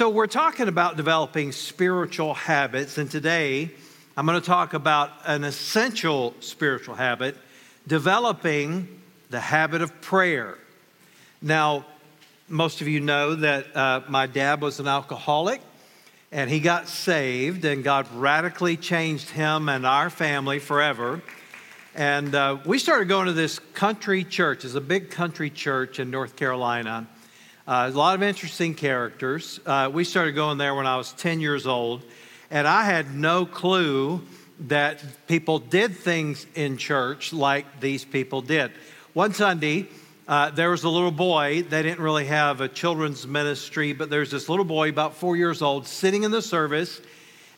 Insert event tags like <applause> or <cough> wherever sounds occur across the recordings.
So, we're talking about developing spiritual habits, and today I'm going to talk about an essential spiritual habit developing the habit of prayer. Now, most of you know that uh, my dad was an alcoholic and he got saved, and God radically changed him and our family forever. And uh, we started going to this country church. It's a big country church in North Carolina. Uh, a lot of interesting characters. Uh, we started going there when I was 10 years old, and I had no clue that people did things in church like these people did. One Sunday, uh, there was a little boy. They didn't really have a children's ministry, but there's this little boy, about four years old, sitting in the service,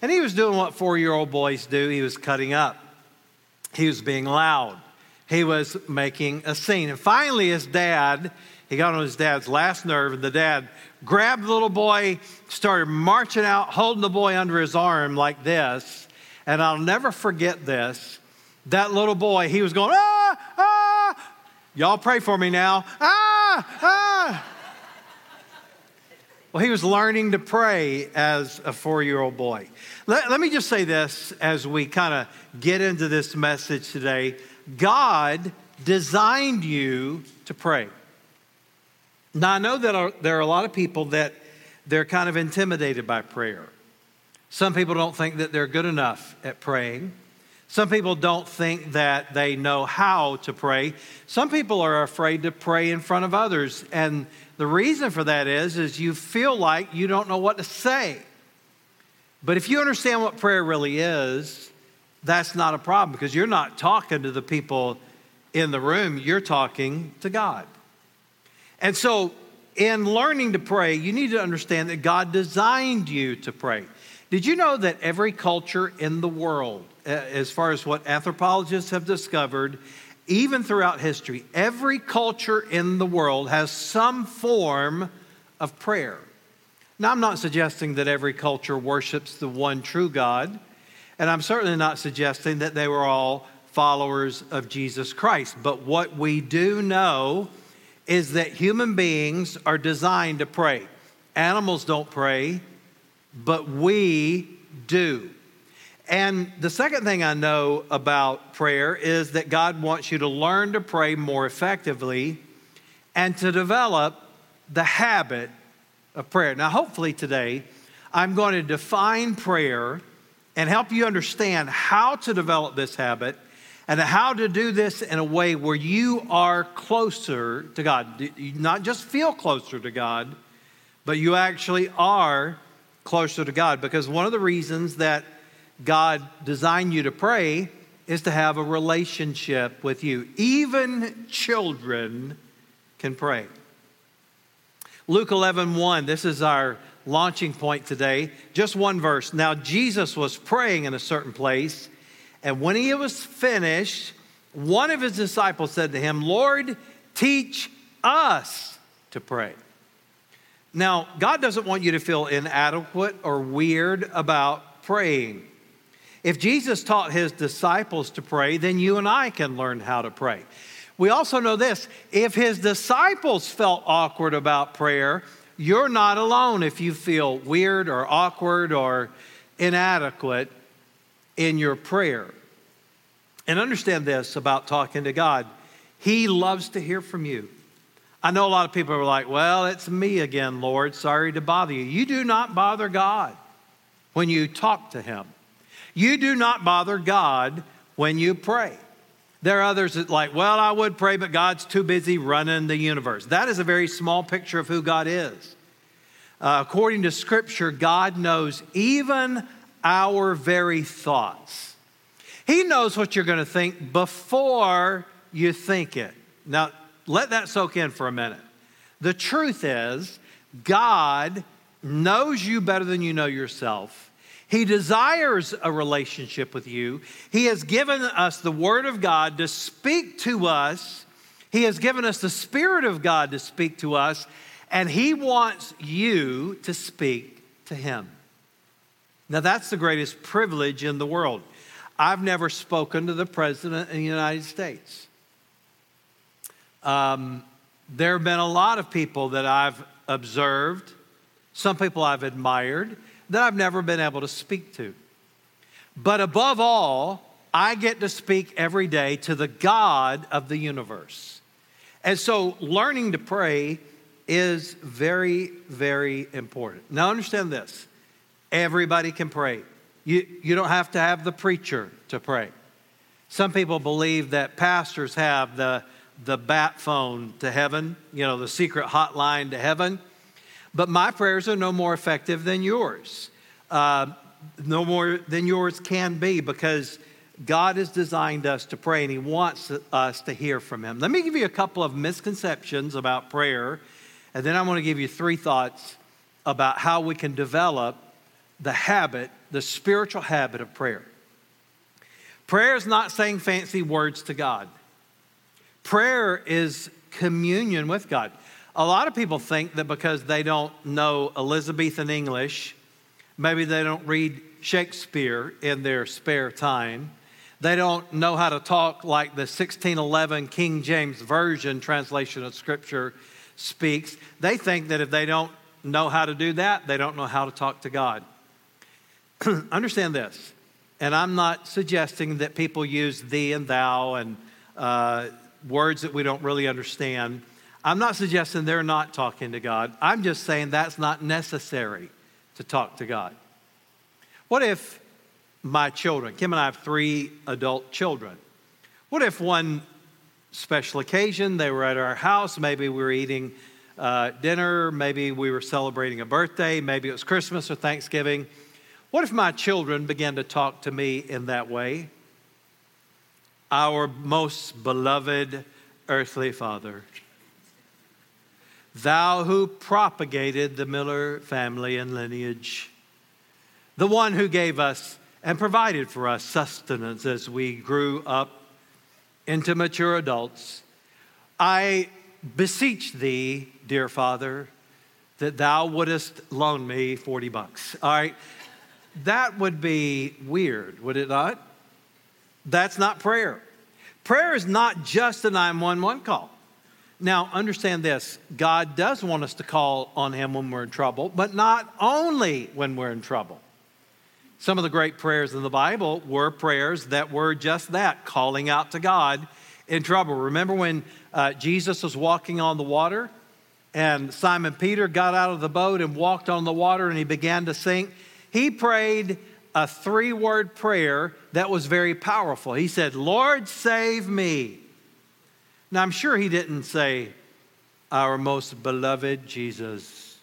and he was doing what four year old boys do. He was cutting up, he was being loud, he was making a scene. And finally, his dad he got on his dad's last nerve, and the dad grabbed the little boy, started marching out, holding the boy under his arm like this. And I'll never forget this. That little boy, he was going, ah, ah. Y'all pray for me now. Ah, ah. Well, he was learning to pray as a four year old boy. Let, let me just say this as we kind of get into this message today God designed you to pray. Now, I know that there are a lot of people that they're kind of intimidated by prayer. Some people don't think that they're good enough at praying. Some people don't think that they know how to pray. Some people are afraid to pray in front of others. And the reason for that is is you feel like you don't know what to say. But if you understand what prayer really is, that's not a problem because you're not talking to the people in the room, you're talking to God. And so, in learning to pray, you need to understand that God designed you to pray. Did you know that every culture in the world, uh, as far as what anthropologists have discovered, even throughout history, every culture in the world has some form of prayer. Now, I'm not suggesting that every culture worships the one true God, and I'm certainly not suggesting that they were all followers of Jesus Christ. But what we do know is that human beings are designed to pray. Animals don't pray, but we do. And the second thing I know about prayer is that God wants you to learn to pray more effectively and to develop the habit of prayer. Now, hopefully, today, I'm going to define prayer and help you understand how to develop this habit and how to do this in a way where you are closer to God. Not just feel closer to God, but you actually are closer to God. Because one of the reasons that God designed you to pray is to have a relationship with you. Even children can pray. Luke 11, 1, this is our launching point today. Just one verse. Now, Jesus was praying in a certain place and when he was finished, one of his disciples said to him, Lord, teach us to pray. Now, God doesn't want you to feel inadequate or weird about praying. If Jesus taught his disciples to pray, then you and I can learn how to pray. We also know this if his disciples felt awkward about prayer, you're not alone if you feel weird or awkward or inadequate in your prayer. And understand this about talking to God He loves to hear from you. I know a lot of people are like, well, it's me again, Lord. Sorry to bother you. You do not bother God when you talk to Him, you do not bother God when you pray. There are others that like, well, I would pray, but God's too busy running the universe. That is a very small picture of who God is. Uh, according to Scripture, God knows even our very thoughts. He knows what you're going to think before you think it. Now, let that soak in for a minute. The truth is, God knows you better than you know yourself. He desires a relationship with you. He has given us the Word of God to speak to us. He has given us the Spirit of God to speak to us, and He wants you to speak to Him. Now, that's the greatest privilege in the world. I've never spoken to the President of the United States. Um, there have been a lot of people that I've observed some people I've admired that I've never been able to speak to. But above all, I get to speak every day to the God of the universe. And so learning to pray is very, very important. Now, understand this everybody can pray. You, you don't have to have the preacher to pray. Some people believe that pastors have the, the bat phone to heaven, you know, the secret hotline to heaven. But my prayers are no more effective than yours. Uh, no more than yours can be because God has designed us to pray and He wants us to hear from Him. Let me give you a couple of misconceptions about prayer, and then I want to give you three thoughts about how we can develop the habit, the spiritual habit of prayer. Prayer is not saying fancy words to God, prayer is communion with God. A lot of people think that because they don't know Elizabethan English, maybe they don't read Shakespeare in their spare time, they don't know how to talk like the 1611 King James Version translation of Scripture speaks. They think that if they don't know how to do that, they don't know how to talk to God. <clears throat> Understand this, and I'm not suggesting that people use thee and thou and uh, words that we don't really understand. I'm not suggesting they're not talking to God. I'm just saying that's not necessary to talk to God. What if my children, Kim and I have three adult children, what if one special occasion they were at our house, maybe we were eating uh, dinner, maybe we were celebrating a birthday, maybe it was Christmas or Thanksgiving. What if my children began to talk to me in that way? Our most beloved earthly father thou who propagated the Miller family and lineage, the one who gave us and provided for us sustenance as we grew up into mature adults, I beseech thee, dear Father, that thou wouldest loan me 40 bucks. All right. That would be weird, would it not? That's not prayer. Prayer is not just a 911 call. Now, understand this God does want us to call on Him when we're in trouble, but not only when we're in trouble. Some of the great prayers in the Bible were prayers that were just that, calling out to God in trouble. Remember when uh, Jesus was walking on the water and Simon Peter got out of the boat and walked on the water and he began to sink? He prayed a three word prayer that was very powerful. He said, Lord, save me. Now, I'm sure he didn't say, Our most beloved Jesus,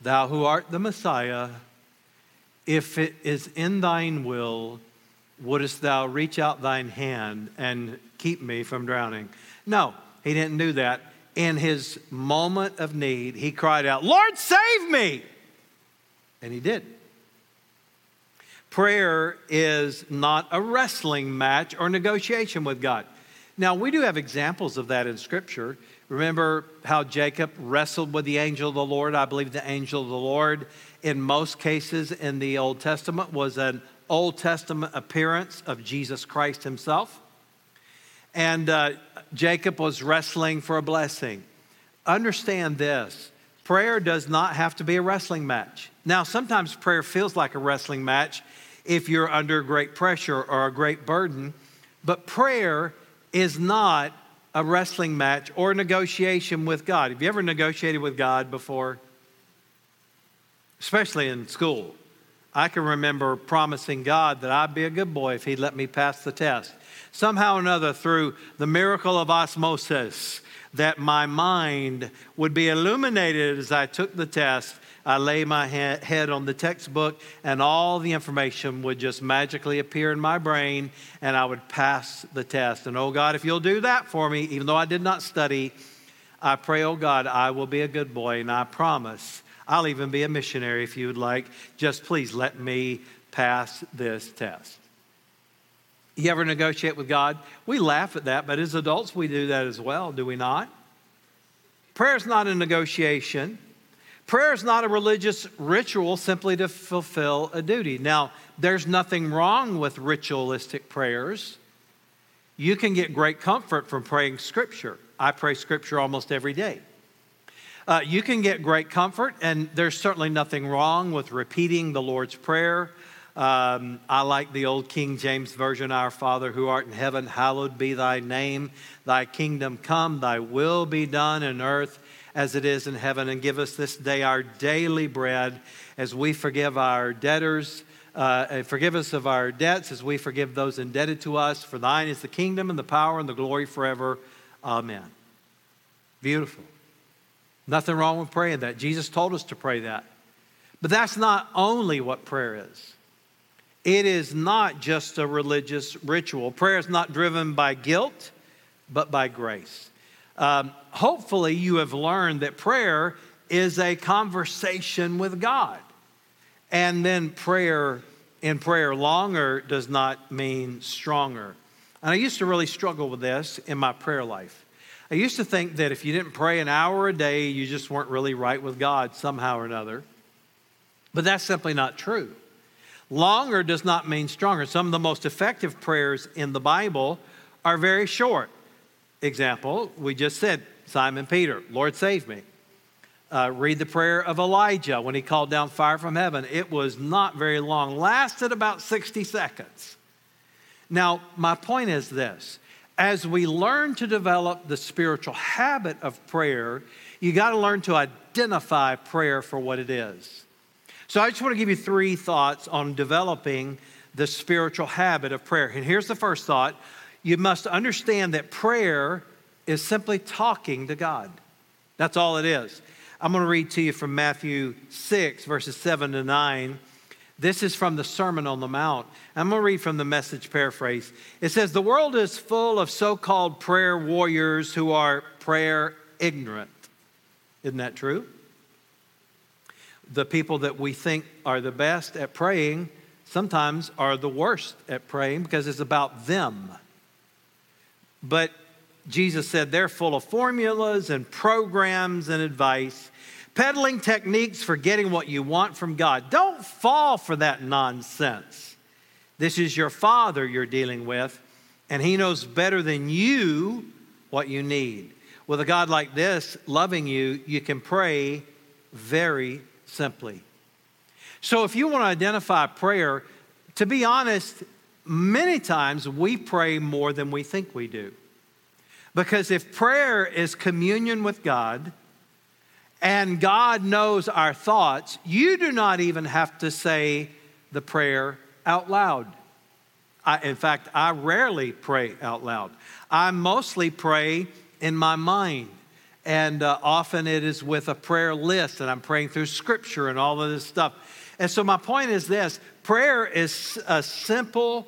thou who art the Messiah, if it is in thine will, wouldst thou reach out thine hand and keep me from drowning? No, he didn't do that. In his moment of need, he cried out, Lord, save me! And he did. Prayer is not a wrestling match or negotiation with God. Now, we do have examples of that in Scripture. Remember how Jacob wrestled with the angel of the Lord? I believe the angel of the Lord, in most cases in the Old Testament, was an Old Testament appearance of Jesus Christ himself. And uh, Jacob was wrestling for a blessing. Understand this prayer does not have to be a wrestling match. Now, sometimes prayer feels like a wrestling match if you're under great pressure or a great burden, but prayer is not a wrestling match or a negotiation with God. Have you ever negotiated with God before? Especially in school. I can remember promising God that I'd be a good boy if He'd let me pass the test. Somehow or another, through the miracle of osmosis, that my mind would be illuminated as I took the test I lay my head on the textbook, and all the information would just magically appear in my brain, and I would pass the test. And oh God, if you'll do that for me, even though I did not study, I pray, oh God, I will be a good boy, and I promise I'll even be a missionary if you would like. Just please let me pass this test. You ever negotiate with God? We laugh at that, but as adults, we do that as well, do we not? Prayer is not a negotiation. Prayer is not a religious ritual simply to fulfill a duty. Now, there's nothing wrong with ritualistic prayers. You can get great comfort from praying Scripture. I pray Scripture almost every day. Uh, you can get great comfort, and there's certainly nothing wrong with repeating the Lord's Prayer. Um, I like the old King James Version Our Father who art in heaven, hallowed be thy name. Thy kingdom come, thy will be done in earth as it is in heaven. And give us this day our daily bread as we forgive our debtors. Uh, forgive us of our debts as we forgive those indebted to us. For thine is the kingdom and the power and the glory forever. Amen. Beautiful. Nothing wrong with praying that. Jesus told us to pray that. But that's not only what prayer is. It is not just a religious ritual. Prayer is not driven by guilt, but by grace. Um, hopefully, you have learned that prayer is a conversation with God. And then prayer in prayer longer does not mean stronger. And I used to really struggle with this in my prayer life. I used to think that if you didn't pray an hour a day, you just weren't really right with God somehow or another. But that's simply not true. Longer does not mean stronger. Some of the most effective prayers in the Bible are very short. Example, we just said Simon Peter, Lord save me. Uh, read the prayer of Elijah when he called down fire from heaven. It was not very long, lasted about 60 seconds. Now, my point is this as we learn to develop the spiritual habit of prayer, you got to learn to identify prayer for what it is. So, I just want to give you three thoughts on developing the spiritual habit of prayer. And here's the first thought you must understand that prayer is simply talking to God. That's all it is. I'm going to read to you from Matthew 6, verses 7 to 9. This is from the Sermon on the Mount. I'm going to read from the message paraphrase. It says, The world is full of so called prayer warriors who are prayer ignorant. Isn't that true? The people that we think are the best at praying sometimes are the worst at praying because it's about them. But Jesus said they're full of formulas and programs and advice, peddling techniques for getting what you want from God. Don't fall for that nonsense. This is your Father you're dealing with, and He knows better than you what you need. With a God like this loving you, you can pray very simply. So, if you want to identify prayer, to be honest, many times we pray more than we think we do. Because if prayer is communion with God and God knows our thoughts, you do not even have to say the prayer out loud. I, in fact, I rarely pray out loud. I mostly pray in my mind. And uh, often it is with a prayer list, and I'm praying through scripture and all of this stuff. And so, my point is this prayer is a simple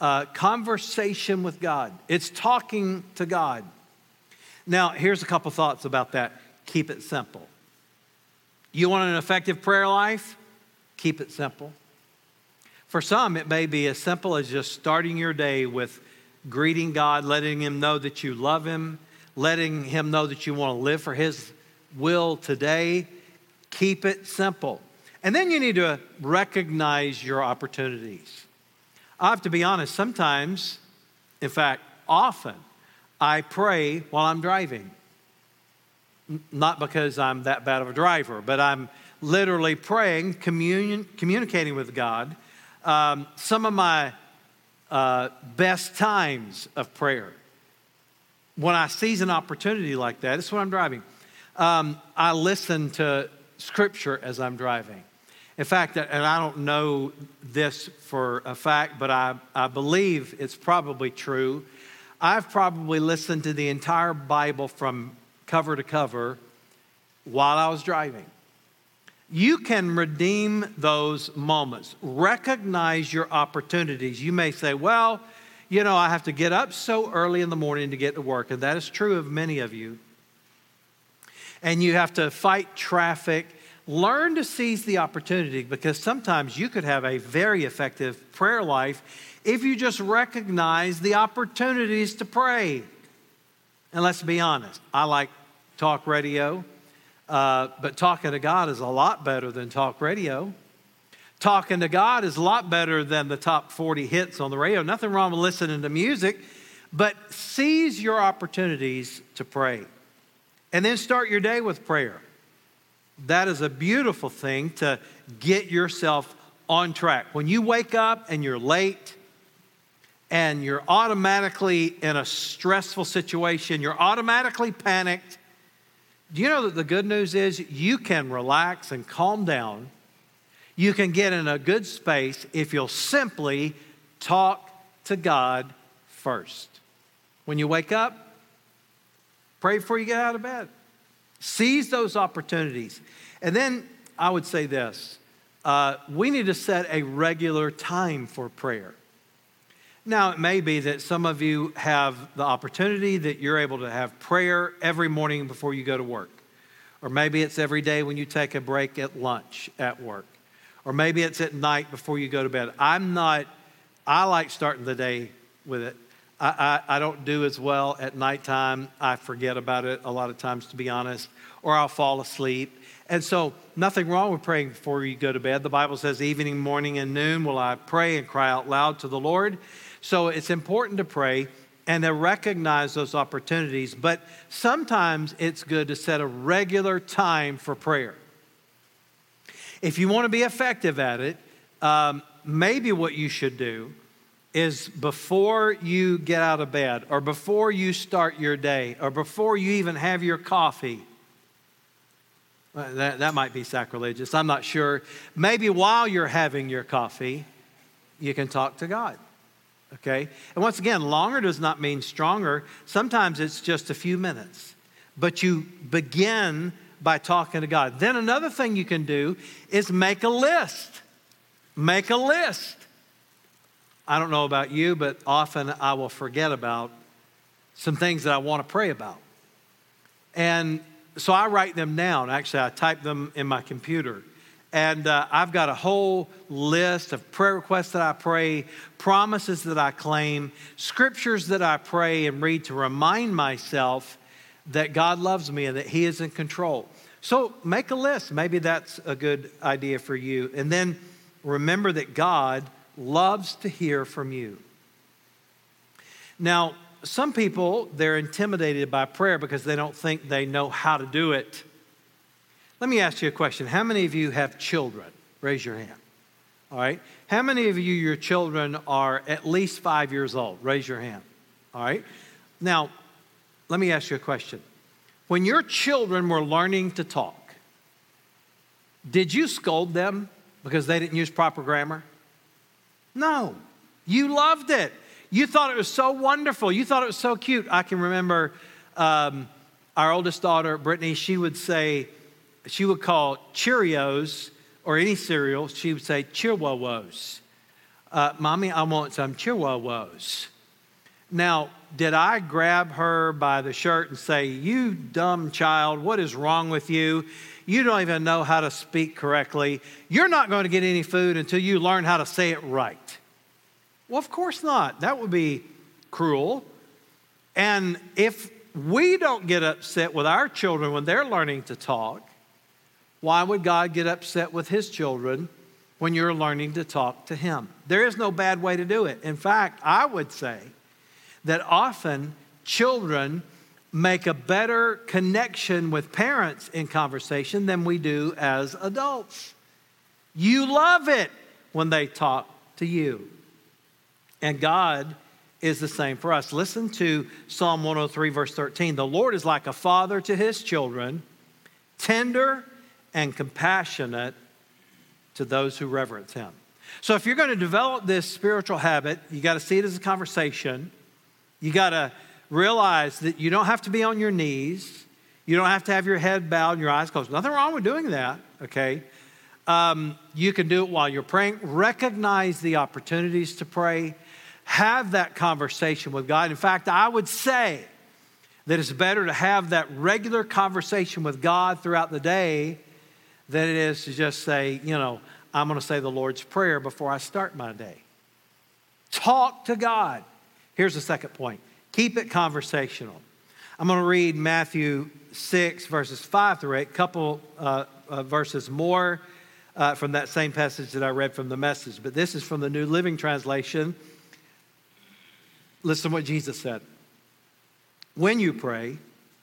uh, conversation with God, it's talking to God. Now, here's a couple thoughts about that. Keep it simple. You want an effective prayer life? Keep it simple. For some, it may be as simple as just starting your day with greeting God, letting Him know that you love Him, letting Him know that you want to live for His will today. Keep it simple. And then you need to recognize your opportunities. I have to be honest, sometimes, in fact, often, I pray while I'm driving. Not because I'm that bad of a driver, but I'm literally praying, communion, communicating with God. Um, some of my uh, best times of prayer, when I seize an opportunity like that, it's when I'm driving. Um, I listen to scripture as I'm driving. In fact, and I don't know this for a fact, but I, I believe it's probably true. I've probably listened to the entire Bible from cover to cover while I was driving. You can redeem those moments. Recognize your opportunities. You may say, well, you know, I have to get up so early in the morning to get to work, and that is true of many of you. And you have to fight traffic learn to seize the opportunity because sometimes you could have a very effective prayer life if you just recognize the opportunities to pray. And let's be honest, I like talk radio, uh, but talking to God is a lot better than talk radio. Talking to God is a lot better than the top 40 hits on the radio. Nothing wrong with listening to music, but seize your opportunities to pray. And then start your day with prayer. That is a beautiful thing to get yourself on track. When you wake up and you're late and you're automatically in a stressful situation, you're automatically panicked. Do you know that the good news is you can relax and calm down? You can get in a good space if you'll simply talk to God first. When you wake up, pray before you get out of bed. Seize those opportunities. And then I would say this uh, we need to set a regular time for prayer. Now, it may be that some of you have the opportunity that you're able to have prayer every morning before you go to work. Or maybe it's every day when you take a break at lunch at work. Or maybe it's at night before you go to bed. I'm not, I like starting the day with it. I, I, I don't do as well at nighttime. I forget about it a lot of times, to be honest, or I'll fall asleep. And so, nothing wrong with praying before you go to bed. The Bible says, evening, morning, and noon will I pray and cry out loud to the Lord. So, it's important to pray and to recognize those opportunities. But sometimes it's good to set a regular time for prayer. If you want to be effective at it, um, maybe what you should do is before you get out of bed, or before you start your day, or before you even have your coffee, that, that might be sacrilegious. I'm not sure. Maybe while you're having your coffee, you can talk to God. Okay? And once again, longer does not mean stronger. Sometimes it's just a few minutes. But you begin by talking to God. Then another thing you can do is make a list. Make a list. I don't know about you, but often I will forget about some things that I want to pray about. And so I write them down. Actually, I type them in my computer. And uh, I've got a whole list of prayer requests that I pray, promises that I claim, scriptures that I pray and read to remind myself that God loves me and that He is in control. So make a list. Maybe that's a good idea for you. And then remember that God loves to hear from you. Now, some people, they're intimidated by prayer because they don't think they know how to do it. Let me ask you a question. How many of you have children? Raise your hand. All right. How many of you, your children are at least five years old? Raise your hand. All right. Now, let me ask you a question. When your children were learning to talk, did you scold them because they didn't use proper grammar? No. You loved it. You thought it was so wonderful. You thought it was so cute. I can remember um, our oldest daughter, Brittany, she would say, she would call Cheerios or any cereal, she would say Cheerios. Uh, Mommy, I want some Cheerios. Now, did I grab her by the shirt and say, You dumb child, what is wrong with you? You don't even know how to speak correctly. You're not going to get any food until you learn how to say it right. Well, of course not. That would be cruel. And if we don't get upset with our children when they're learning to talk, why would God get upset with his children when you're learning to talk to him? There is no bad way to do it. In fact, I would say that often children make a better connection with parents in conversation than we do as adults. You love it when they talk to you. And God is the same for us. Listen to Psalm 103, verse 13. The Lord is like a father to his children, tender and compassionate to those who reverence him. So, if you're going to develop this spiritual habit, you got to see it as a conversation. You got to realize that you don't have to be on your knees. You don't have to have your head bowed and your eyes closed. Nothing wrong with doing that, okay? Um, you can do it while you're praying. Recognize the opportunities to pray have that conversation with God. In fact, I would say that it's better to have that regular conversation with God throughout the day than it is to just say, you know, I'm going to say the Lord's Prayer before I start my day. Talk to God. Here's the second point keep it conversational. I'm going to read Matthew 6, verses 5 through 8, a couple uh, uh, verses more uh, from that same passage that I read from the message. But this is from the New Living Translation. Listen to what Jesus said. When you pray,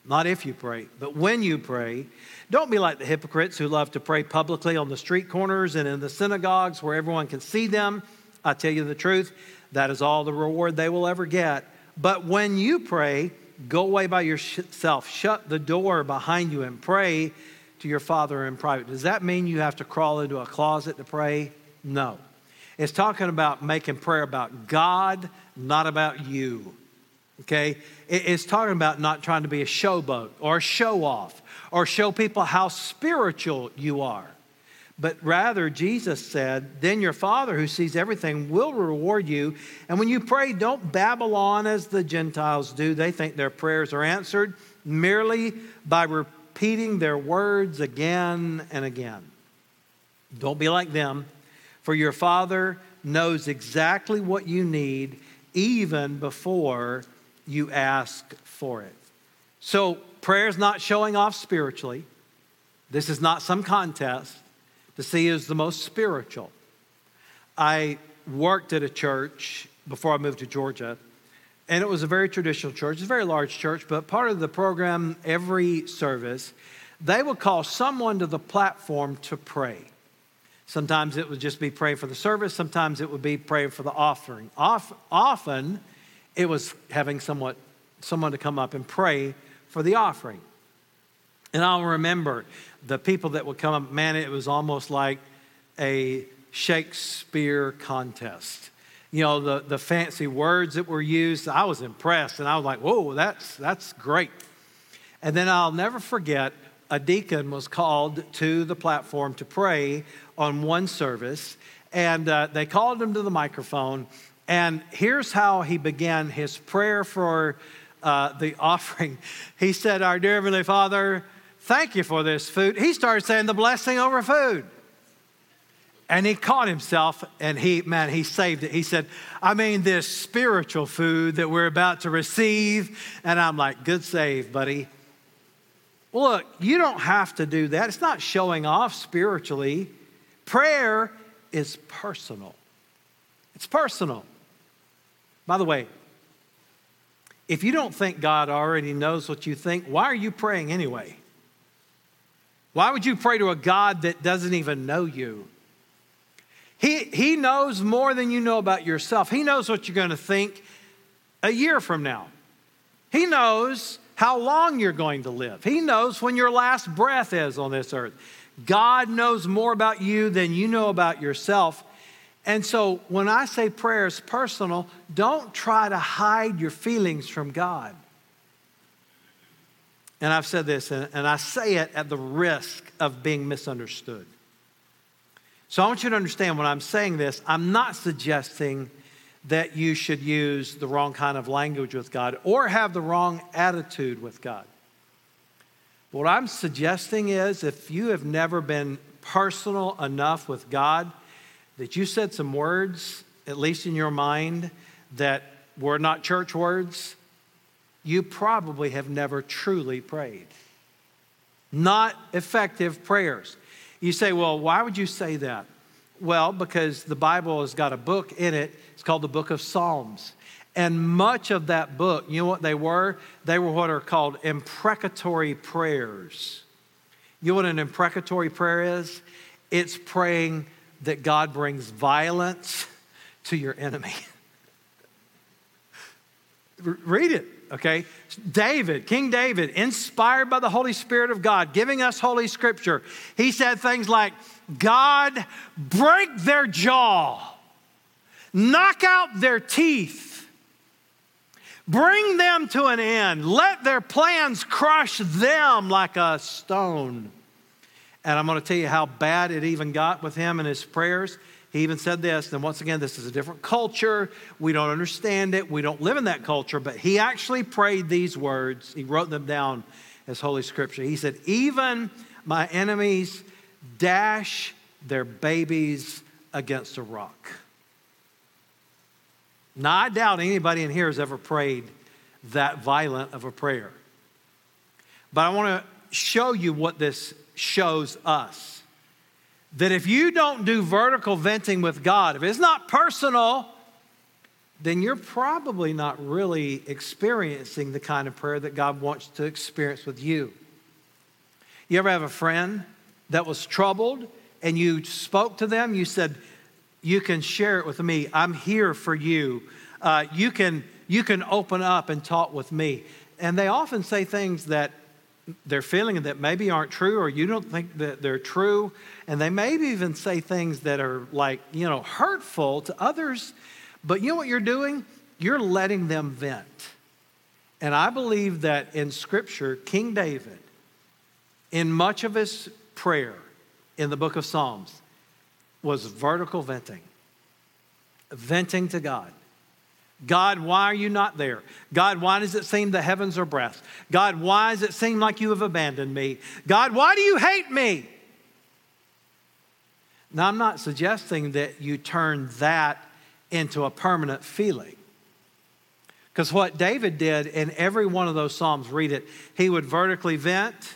not if you pray, but when you pray, don't be like the hypocrites who love to pray publicly on the street corners and in the synagogues where everyone can see them. I tell you the truth, that is all the reward they will ever get. But when you pray, go away by yourself, shut the door behind you, and pray to your Father in private. Does that mean you have to crawl into a closet to pray? No. It's talking about making prayer about God, not about you. Okay? It's talking about not trying to be a showboat or a show off or show people how spiritual you are. But rather, Jesus said, Then your Father who sees everything will reward you. And when you pray, don't babble on as the Gentiles do. They think their prayers are answered merely by repeating their words again and again. Don't be like them, for your Father knows exactly what you need even before you ask for it. So, prayer is not showing off spiritually. This is not some contest to see is the most spiritual. I worked at a church before I moved to Georgia, and it was a very traditional church. It's a very large church, but part of the program, every service, they would call someone to the platform to pray. Sometimes it would just be praying for the service, sometimes it would be praying for the offering. often, it was having somewhat, someone to come up and pray for the offering. And I'll remember the people that would come up, man, it was almost like a Shakespeare contest. You know, the, the fancy words that were used, I was impressed and I was like, whoa, that's, that's great. And then I'll never forget a deacon was called to the platform to pray on one service, and uh, they called him to the microphone, and here's how he began his prayer for uh, the <laughs> offering. He said, Our dear Heavenly Father, thank you for this food. He started saying the blessing over food. And he caught himself and he, man, he saved it. He said, I mean, this spiritual food that we're about to receive. And I'm like, good save, buddy. Look, you don't have to do that. It's not showing off spiritually. Prayer is personal. It's personal. By the way, if you don't think God already knows what you think, why are you praying anyway? Why would you pray to a God that doesn't even know you? He, he knows more than you know about yourself. He knows what you're going to think a year from now. He knows how long you're going to live. He knows when your last breath is on this earth. God knows more about you than you know about yourself. And so when I say prayer is personal, don't try to hide your feelings from God. And I've said this, and I say it at the risk of being misunderstood. So I want you to understand when I'm saying this, I'm not suggesting that you should use the wrong kind of language with God or have the wrong attitude with God. What I'm suggesting is if you have never been personal enough with God, that you said some words, at least in your mind, that were not church words, you probably have never truly prayed. Not effective prayers. You say, well, why would you say that? Well, because the Bible has got a book in it. It's called the Book of Psalms. And much of that book, you know what they were? They were what are called imprecatory prayers. You know what an imprecatory prayer is? It's praying that God brings violence to your enemy. <laughs> Read it, okay? David, King David, inspired by the Holy Spirit of God, giving us Holy Scripture, he said things like, God, break their jaw, knock out their teeth, bring them to an end, let their plans crush them like a stone. And I'm going to tell you how bad it even got with him and his prayers. He even said this, and once again, this is a different culture. We don't understand it. We don't live in that culture, but he actually prayed these words. He wrote them down as Holy Scripture. He said, Even my enemies dash their babies against a rock. Now, I doubt anybody in here has ever prayed that violent of a prayer. But I want to show you what this shows us that if you don't do vertical venting with God, if it's not personal, then you're probably not really experiencing the kind of prayer that God wants to experience with you. You ever have a friend that was troubled and you spoke to them? You said, You can share it with me. I'm here for you. Uh, you, can, you can open up and talk with me. And they often say things that they're feeling that maybe aren't true or you don't think that they're true. And they maybe even say things that are like, you know, hurtful to others. But you know what you're doing? You're letting them vent. And I believe that in Scripture, King David, in much of his prayer in the book of Psalms, was vertical venting, venting to God. God, why are you not there? God, why does it seem the heavens are breath? God, why does it seem like you have abandoned me? God, why do you hate me? Now, I'm not suggesting that you turn that into a permanent feeling. Because what David did in every one of those Psalms, read it, he would vertically vent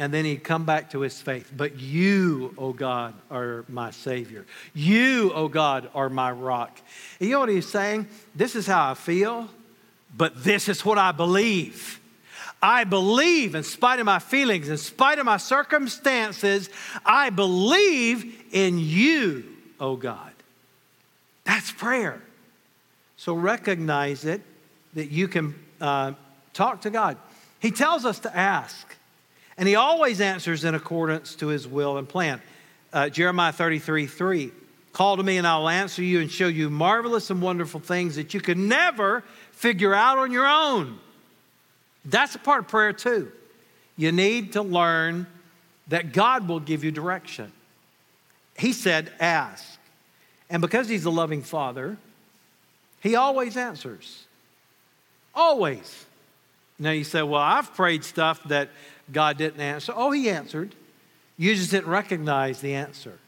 and then he'd come back to his faith. But you, O oh God, are my Savior. You, O oh God, are my rock. And you know what he's saying? This is how I feel, but this is what I believe. I believe, in spite of my feelings, in spite of my circumstances, I believe in you, O oh God. That's prayer. So recognize it that you can uh, talk to God. He tells us to ask. And he always answers in accordance to his will and plan. Uh, Jeremiah 33 3. Call to me and I'll answer you and show you marvelous and wonderful things that you could never figure out on your own. That's a part of prayer too. You need to learn that God will give you direction. He said, Ask. And because He's a loving Father, He always answers. Always. Now you say, Well, I've prayed stuff that God didn't answer. Oh, He answered. You just didn't recognize the answer.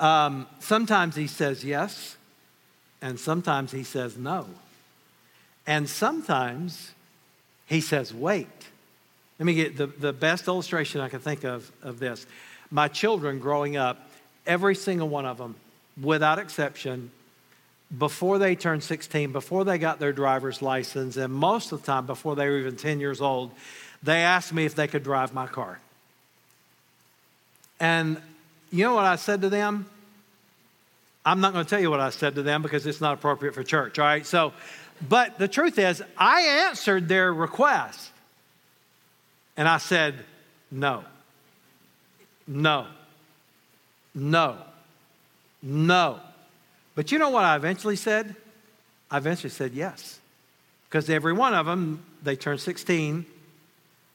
Um, sometimes He says yes, and sometimes He says no. And sometimes He says wait. Let me get the, the best illustration I can think of of this. My children growing up, every single one of them, without exception, before they turned 16, before they got their driver's license, and most of the time before they were even 10 years old, they asked me if they could drive my car. And you know what I said to them? I'm not going to tell you what I said to them because it's not appropriate for church, all right? So, but the truth is, I answered their request. And I said, no, no, no, no. But you know what I eventually said? I eventually said yes. Because every one of them, they turned 16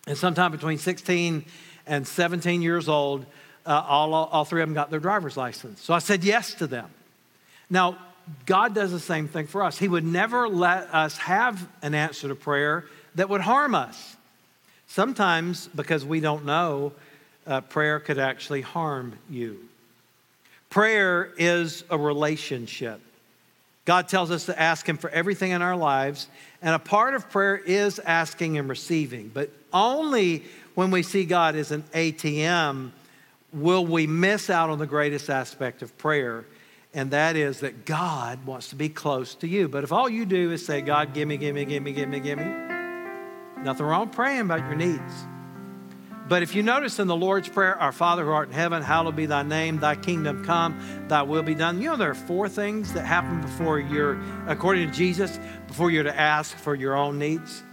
and sometime between 16 and 17 years old, uh, all, all three of them got their driver's license. So I said yes to them. Now, God does the same thing for us. He would never let us have an answer to prayer that would harm us. Sometimes, because we don't know, uh, prayer could actually harm you. Prayer is a relationship. God tells us to ask Him for everything in our lives, and a part of prayer is asking and receiving. But only when we see God as an ATM will we miss out on the greatest aspect of prayer, and that is that God wants to be close to you. But if all you do is say, God, give me, give me, give me, give me, give me, nothing wrong praying about your needs. But if you notice in the Lord's Prayer, Our Father who art in heaven, hallowed be thy name, thy kingdom come, thy will be done. You know, there are four things that happen before you're, according to Jesus, before you're to ask for your own needs.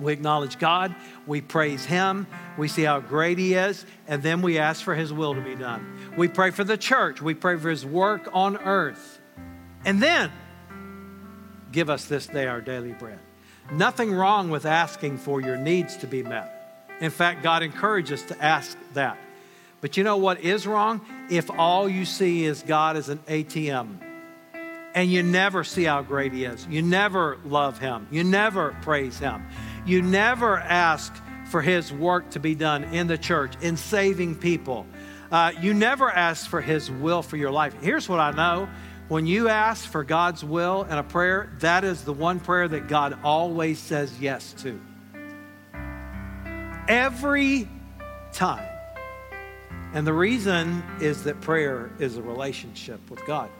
We acknowledge God, we praise Him, we see how great He is, and then we ask for His will to be done. We pray for the church, we pray for His work on earth. And then, give us this day our daily bread. Nothing wrong with asking for your needs to be met. In fact, God encourages us to ask that. But you know what is wrong? If all you see is God as an ATM and you never see how great He is, you never love Him, you never praise Him, you never ask for His work to be done in the church, in saving people, uh, you never ask for His will for your life. Here's what I know when you ask for God's will in a prayer, that is the one prayer that God always says yes to every time. And the reason is that prayer is a relationship with God.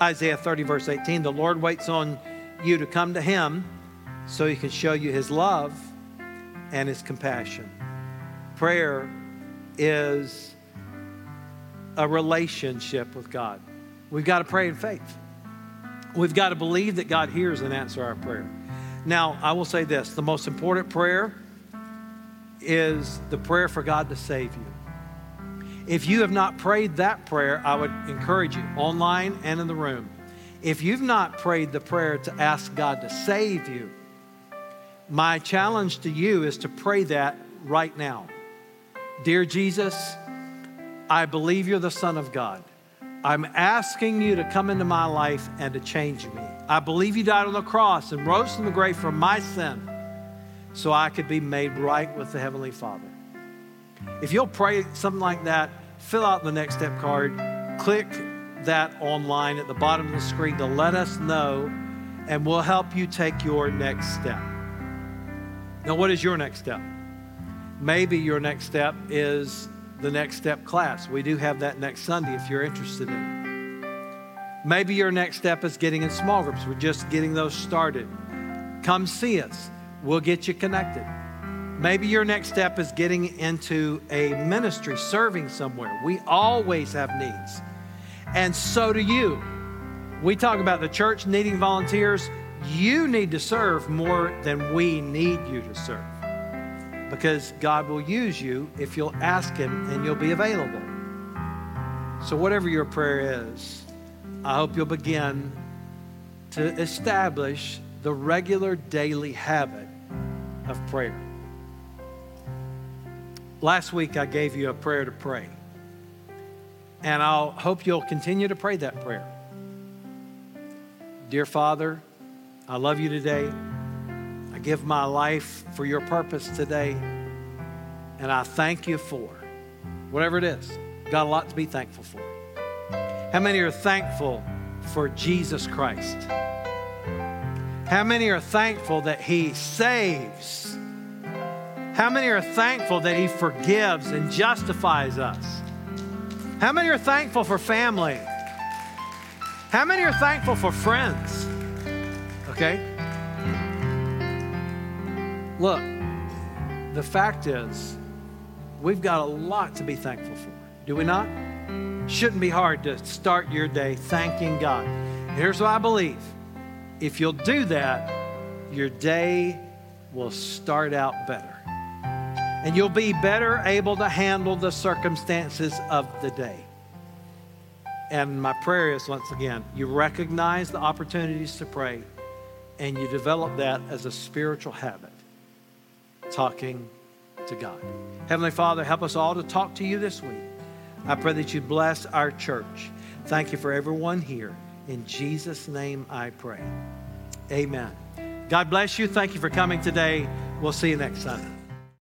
Isaiah 30, verse 18 the Lord waits on you to come to him so he can show you his love and his compassion. Prayer is a relationship with God. We've got to pray in faith. We've got to believe that God hears and answers our prayer. Now, I will say this the most important prayer is the prayer for God to save you. If you have not prayed that prayer, I would encourage you, online and in the room. If you've not prayed the prayer to ask God to save you, my challenge to you is to pray that right now. Dear Jesus, I believe you're the Son of God. I'm asking you to come into my life and to change me. I believe you died on the cross and rose from the grave for my sin so I could be made right with the Heavenly Father. If you'll pray something like that, fill out the next step card, click that online at the bottom of the screen to let us know, and we'll help you take your next step. Now, what is your next step? Maybe your next step is the next step class. We do have that next Sunday if you're interested in it. Maybe your next step is getting in small groups. We're just getting those started. Come see us. We'll get you connected. Maybe your next step is getting into a ministry, serving somewhere. We always have needs. And so do you. We talk about the church needing volunteers. You need to serve more than we need you to serve. Because God will use you if you'll ask Him and you'll be available. So, whatever your prayer is, I hope you'll begin to establish the regular daily habit of prayer. Last week, I gave you a prayer to pray. And I'll hope you'll continue to pray that prayer. Dear Father, I love you today. I give my life for your purpose today. And I thank you for whatever it is. Got a lot to be thankful for. How many are thankful for Jesus Christ? How many are thankful that He saves? How many are thankful that He forgives and justifies us? How many are thankful for family? How many are thankful for friends? Okay? Look, the fact is, we've got a lot to be thankful for. Do we not? Shouldn't be hard to start your day thanking God. Here's what I believe if you'll do that, your day will start out better and you'll be better able to handle the circumstances of the day. And my prayer is once again, you recognize the opportunities to pray and you develop that as a spiritual habit, talking to God. Heavenly Father, help us all to talk to you this week. I pray that you bless our church. Thank you for everyone here. In Jesus' name I pray. Amen. God bless you. Thank you for coming today. We'll see you next Sunday.